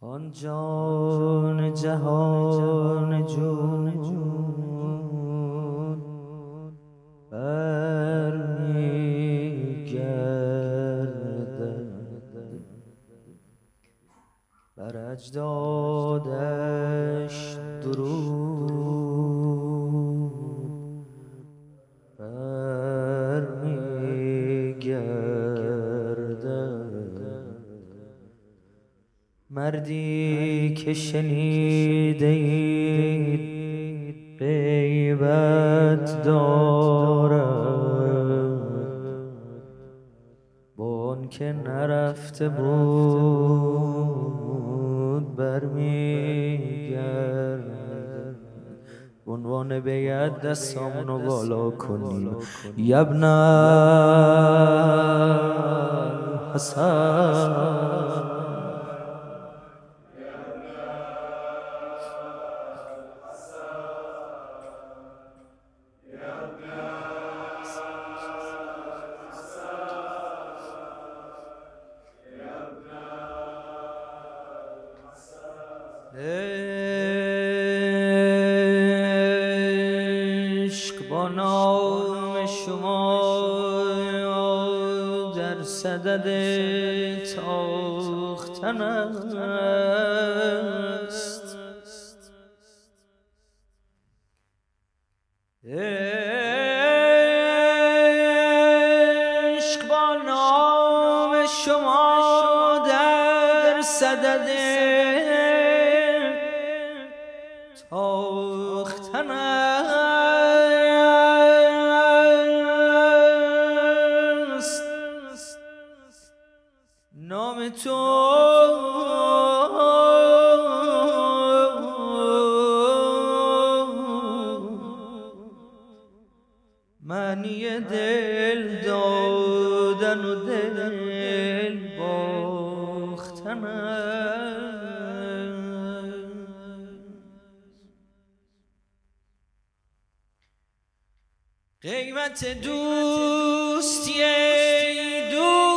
آن جان جهان جون شنیده اید غیبت دارد. با که نرفته بود برمیگرد. عنوان بیاد دستامونو بالا کنی یبن حسن عشق با نام شما در صدد تاختن است. عشق با نام شما در صدد قیمت دوستی دوست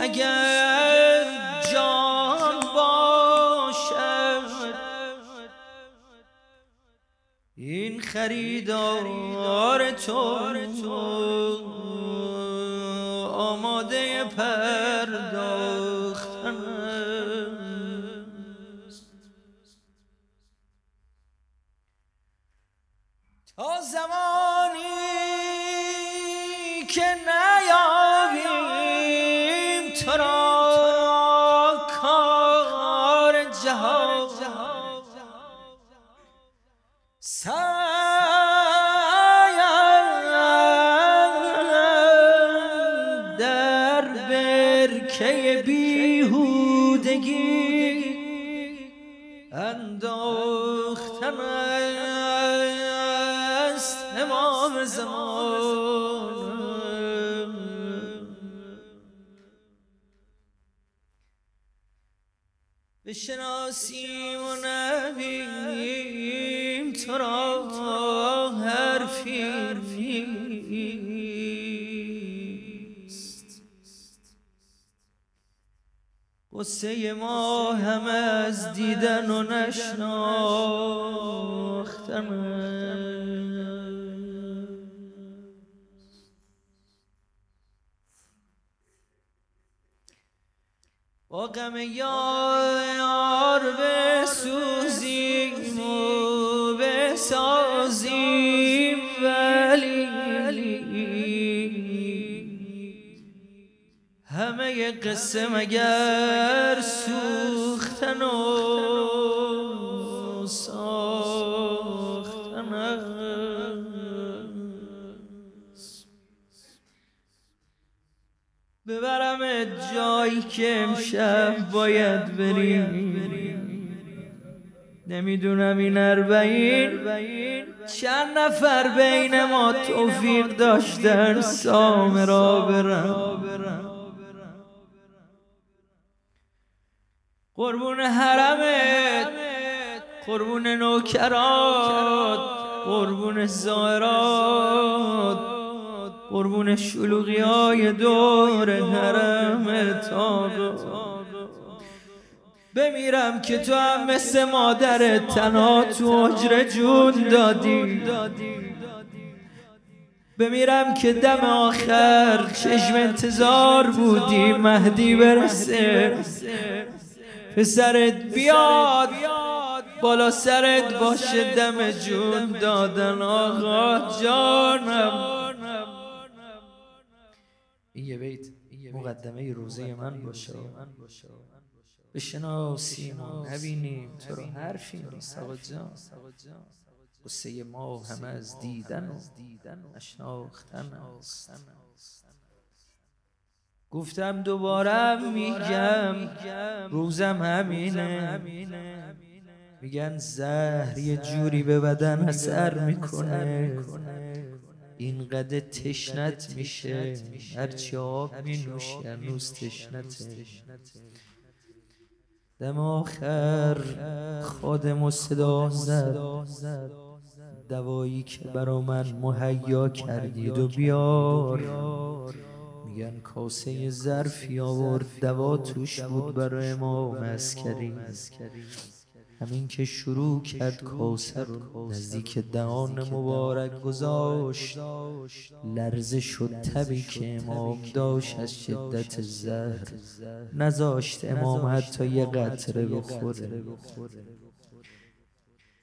اگر جان باشد. این خریدار تو که نیابیم بشناسیم و نبیم تو را حرفی نیست. قصه ما همه از دیدن و نشناختن. با غم یار بسوزیم و بسازیم ولی همه قصه مگر سوختن و جایی که امشب باید بریم. نمی‌دونم این اربعین. چند نفر بین ما توفیق داشتن سامه را برم. قربون حرمت. قربون نوکرات. قربون زائرات. قربون شلوغی های دور حرم تاقا بمیرم که تو هم مثل مادر تنها تو حجر جون دادی. بمیرم که دم آخر چشم انتظار بودی. مهدی برسه. پسرت بیاد. بالا سرت باشه دم جون دادن. آقا جانم. این یه بیت مقدمه روزه من باشه. بشناسیم و نبینیم تو رو. حرفی نیست آقا جان. قصه ما همه از دیدن و نشناختن است. گفتم دوبارم میگم. روزم همینه. میگن زهر یه جوری به بدن اثر می‌کنه. اینقدر تشنت میشه. هرچی آب مینوشی هنوز تشنته. دم آخر خادم و صدا زد. دوایی که برا من مهیا کردید و بیار. میگن کاسه ظرفی آورد دوا توش بود برای امام اسکری همین که شروع کرد کاسه رو نزدیک دهان مبارک گذاشت. لرزه شد تبی که امام داشت از شدت زهر. نذاشت امام حتی یه قطره بخوره.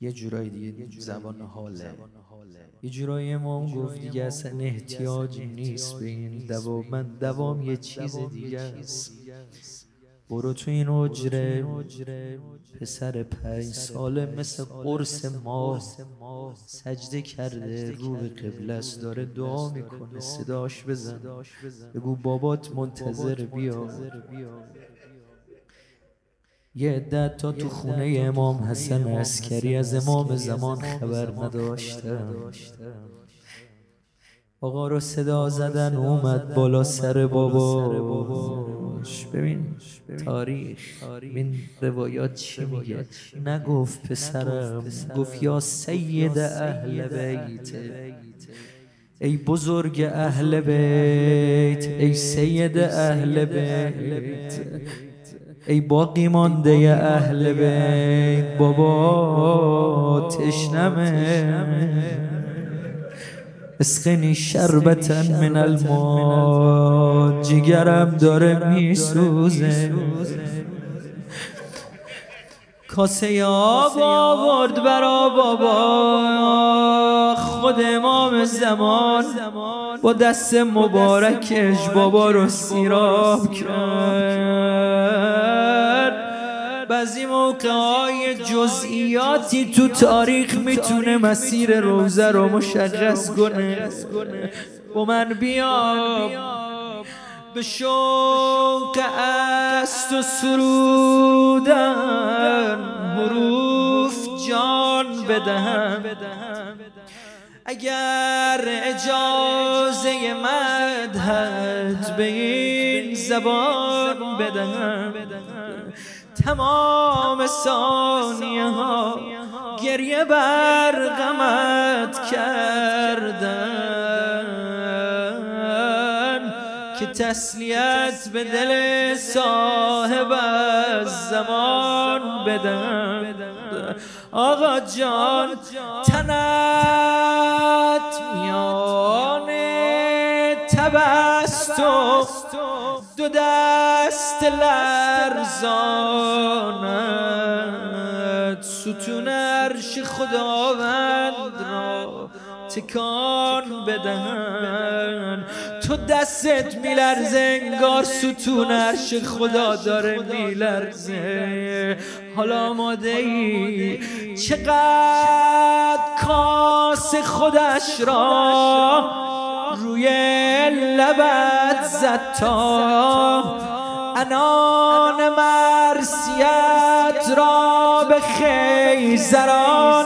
یه جورایی دیگه زبان حاله. یه جورایی امام گفت دیگه اصلا احتیاج نیست به این دوام من دوام یه چیز دیگه است. برو تو این اجره پسر پنج ساله مثل قرص ما سجده کرده رو به قبله داره دعا می‌کنه. صداش بزن. بگو بابات منتظر بیا. یه عدت تا تو خونه امام حسن عسکری از امام زمان خبر نداشتم آقا رو صدا زدن اومد بالا سر باباش ببین تاریخ این روایات چی میگه. نگفت پسرم گفت یا سید اهل بیت. ای بزرگ اهل بیت ای سید اهل بیت. ای باقی مانده اهل بیت. بابا تشنمه. اسقنی شربتا من الماء جگرم داره میسوزه. کاسه آب آورد برا بابا خود امام زمان. با دست مبارکش بابا رو سیراب کرد. بعضی موقع های جزئیاتی تو تاریخ می‌تونه مسیر روزه رو مشخص کنه. با من بیا. به شوق است و سرودن حروف جان بدهم. اگر اجازه مدهد به این زبان بدهم. تمام ثانیه ها گریه بر غمت کردن. که تسلیت به دل صاحب از زمان بدن. آقا جان تنت تبست دو دست لرزانت. ستون عرش خداوند را تکان بدهن. تو دستت میلرزه انگار ستون عرش خدا داره میلرزه. حالا آماده ای چقدر کاس خودش را روی لبت زد تا انان مرسیت را به خیزران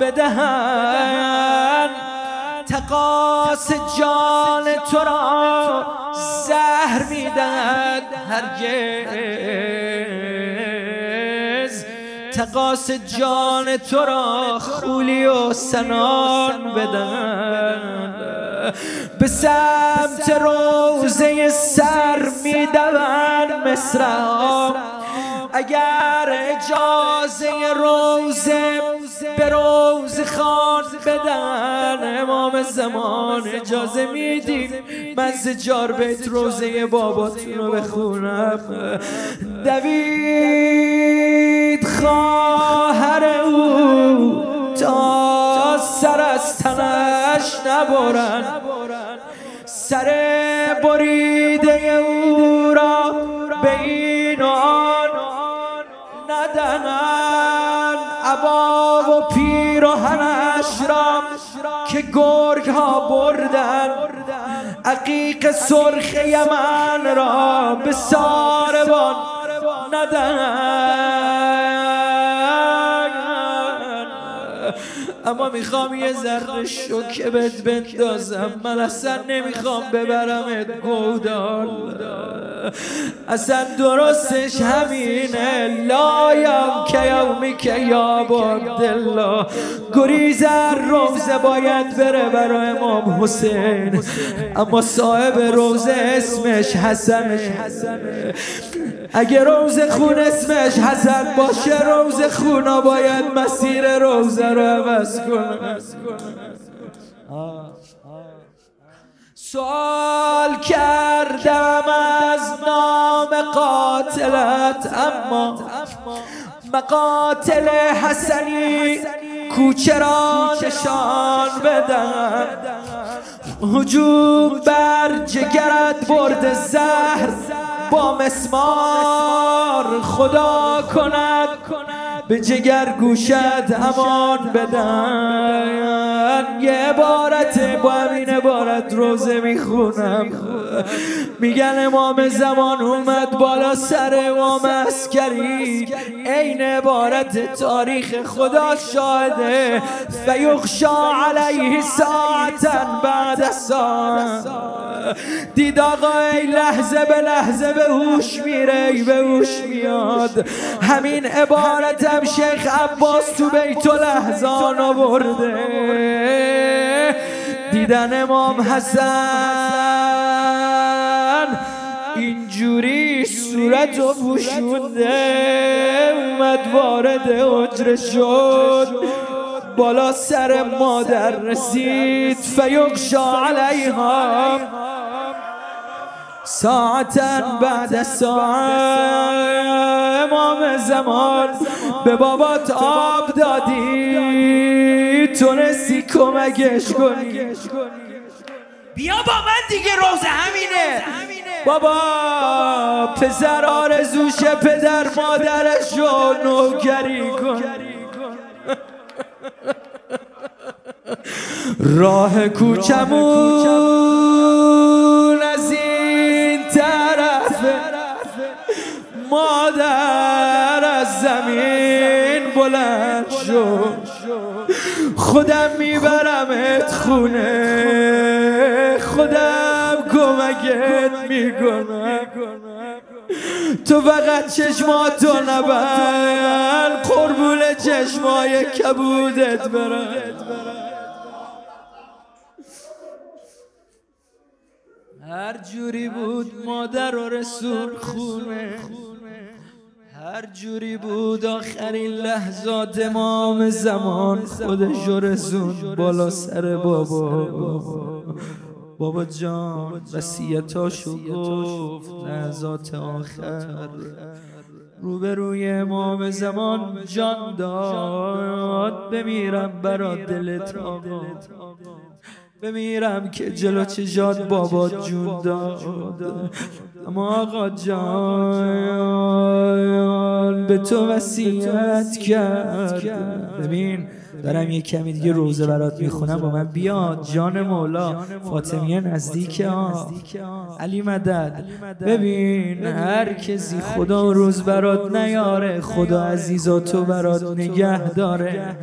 بدهن. تقاس جان تو را زهر می‌دهد هرگز. تقاس جان تو را خولی و سنان بدهن به سمت روزه سر میدون مصرع اگر اجازه روزه به روز خان بدن امام زمان اجازه میدیم. من زجار بیت روزه باباتون رو بخونم. دوید خواهر او تا سر از تنش نبرن. سر بریده او را به این آن ندنن. عبا و پیراهنش را که گرگ ها بردن. عقیق سرخ یمن را به ساربان ندن اما می‌خوام یه ذره شوکه بهت بندازم. من اصلا نمی‌خوام ببرمت گودال. اصلا درستش همینه. لایم که یومی که یا عبدالله گریزر روزه باید بره برای امام حسین. اما صاحب روزه اسمش حسنه. اگه روز خون اسمش حسن باشه روز خونا باید مسیر روزه رو عوض کنه. سوال کردم از نام قاتلت اما مقاتل حسنی کوچه را نشان بدن؟ هجوم بر جگرت برد زهر با مسمار خدا کند به جگر گوشت امان بدن. یه عبارت با عبارت روزه می‌خونم. میگن امام زمان اومد بالا سر امام اسکری عین عبارت تاریخ خدا شاهده. فیخشا علیه ساعتا بعد ساعت دید آقا ای لحظه به لحظه به هوش میره به هوش میاد. همین عبارتم شیخ عباس تو بیت لحظان آورده. دیدن امام حسن. اینجوری صورت و پوشونده اومد وارد حجره شد. بالا سر مادر رسید. فیقشا علیها ساعتا بعد ساعت امام زمان به بابات آب دادی. تونستی کمکش کنی. بیا با من دیگه روز همینه. بابا پسر آرزوشه پدر مادرش رو نوکری کن. راه کوچمون. خودم میبرمت خونه. خودم کمکت می‌کنم. تو فقط چشماتو نبند. قربون چشمای کبودت برم. هر جوری بود مادر و رسول خونه. هر جوری بود آخرین لحظات امام زمان خودش رسون بالا سر بابا. بابا جان وسیعتاشو گفت لحظات آخر. روبروی امام زمان جان داد. بمیرم برا دلت آقا. بمیرم که جلو چشات بابا جون داد. اما آقا جان به تو وسیعت کرد ببین دارم یه کمی دیگه روزه برات می‌خونم با من بیاد. جان مولا فاطمیه نزدیک ها علی مدد. ببین هر کسی خدا روز برات نیاره خدا عزیزاتو برات نگه داره.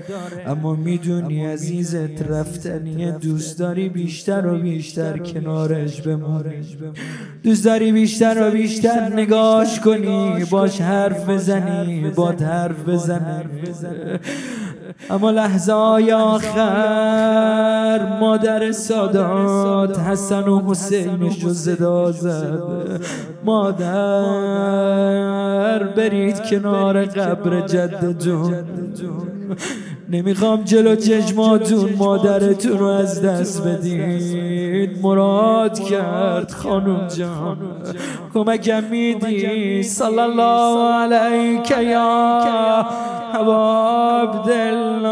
اما می‌دونی عزیزت رفتنی دوست داری بیشتر و بیشتر کنارش بمونی. دوست داری بیشتر و بیشتر نگاش کنی باش حرف بزنی با حرف بزنی. اما لحظه های آخر مادر سادات حسن و حسینش رو زدا زد مادر برید کنار قبر جدتون نمی‌خوام جلو چشماتون مادرتون رو از دست بدید مراد کرد خانم جان. کمکم میدی؟ صلی الله علیک یا عبدالله.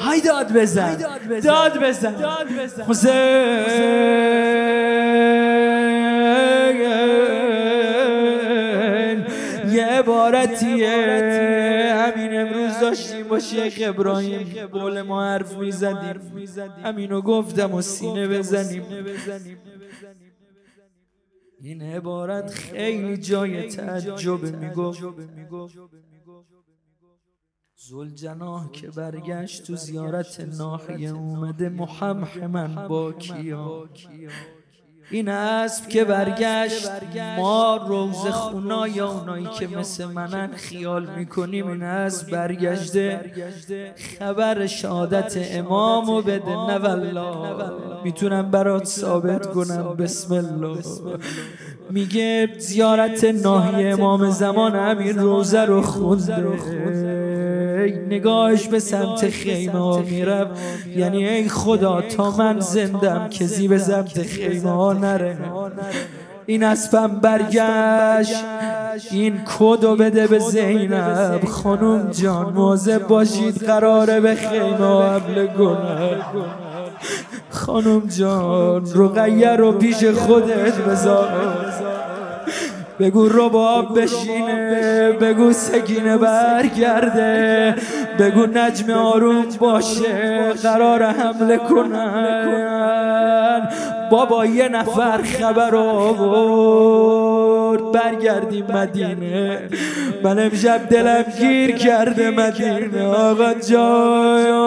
های داد بزن. داد بزن. حسین. عبارتیه. همین امروز داشتیم با شیخ ابراهیم. قول ما حرف می‌زدیم. همینو گفتم و سینه بزنیم. این عبارت خیلی جای تعجب می‌گفت. زلجناه که برگشت تو زیارت ناحیه اومده محمد با کیا. این اسب که برگشت. ما روز خونا یا اونایی که مثل منن خیال می‌کنیم این اسب برگشته خبر شهادت امامو بده. والله می‌تونم برات ثابت کنم. بسم الله. میگه زیارت ناحیه امام زمان همین روزه رو خونده. نگاهش به سمت خیمه ها میرم یعنی ای خدا تا من زندم کسی به سمت خیمه ها نره. این اسبم برگشت. این کدو بده به زینب. خانم جان مواظب باشید قراره به خیمه ها حمله خانم جان رقیه رو پیش خودت بذار. بگو رباب بشینه بگو سکینه برگرده بگو نجم آروم باشه قرار حمله کنن. بابا یه نفر خبر آورد. برگردیم مدینه. من امشب دلم گیر کرده مدینه. آقا جان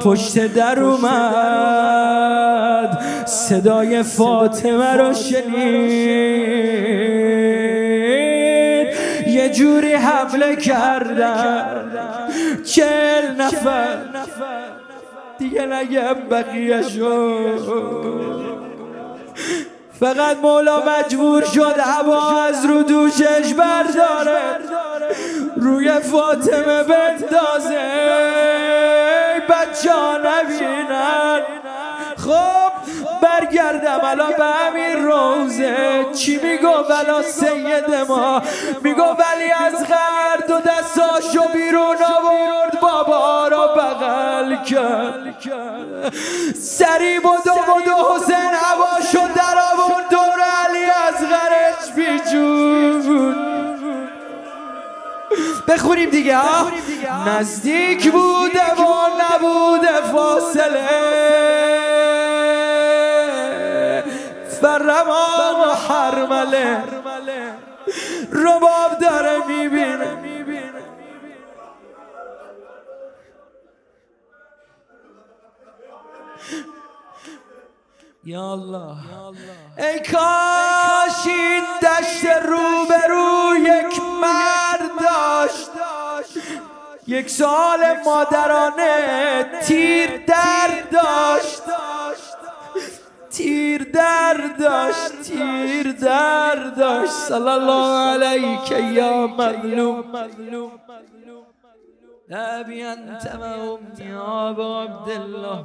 پشت در اومد. صدای فاطمه رو شنید. یه جوری حمله کردن چل نفر دیگه نگم بقیه شد فقط مولا مجبور شد هوا از رو دوشش برداره روی فاطمه بندازه. بچه ها نبینن. خب برگردم الان به همین روزه. چی میگو ولا سید ما؟ میگو ولی از غر دو دستاشو بیرون کرد سری بدو بدو حسین هواشو در آورد دور علی از غرش بیجون. بخوریم دیگه ها نزدیک بوده و نبوده فاصله. فرمان و حرمله. رباب داره می‌بینه. یا الله. ای کاش این دشت روبرو یک مرد داشت. یک سال مادرانه تیر درد داشت. تیر درد داشت تیر درد داشت. صلی الله علیک یا مظلوم. نبی انت و امی آبا عبدالله.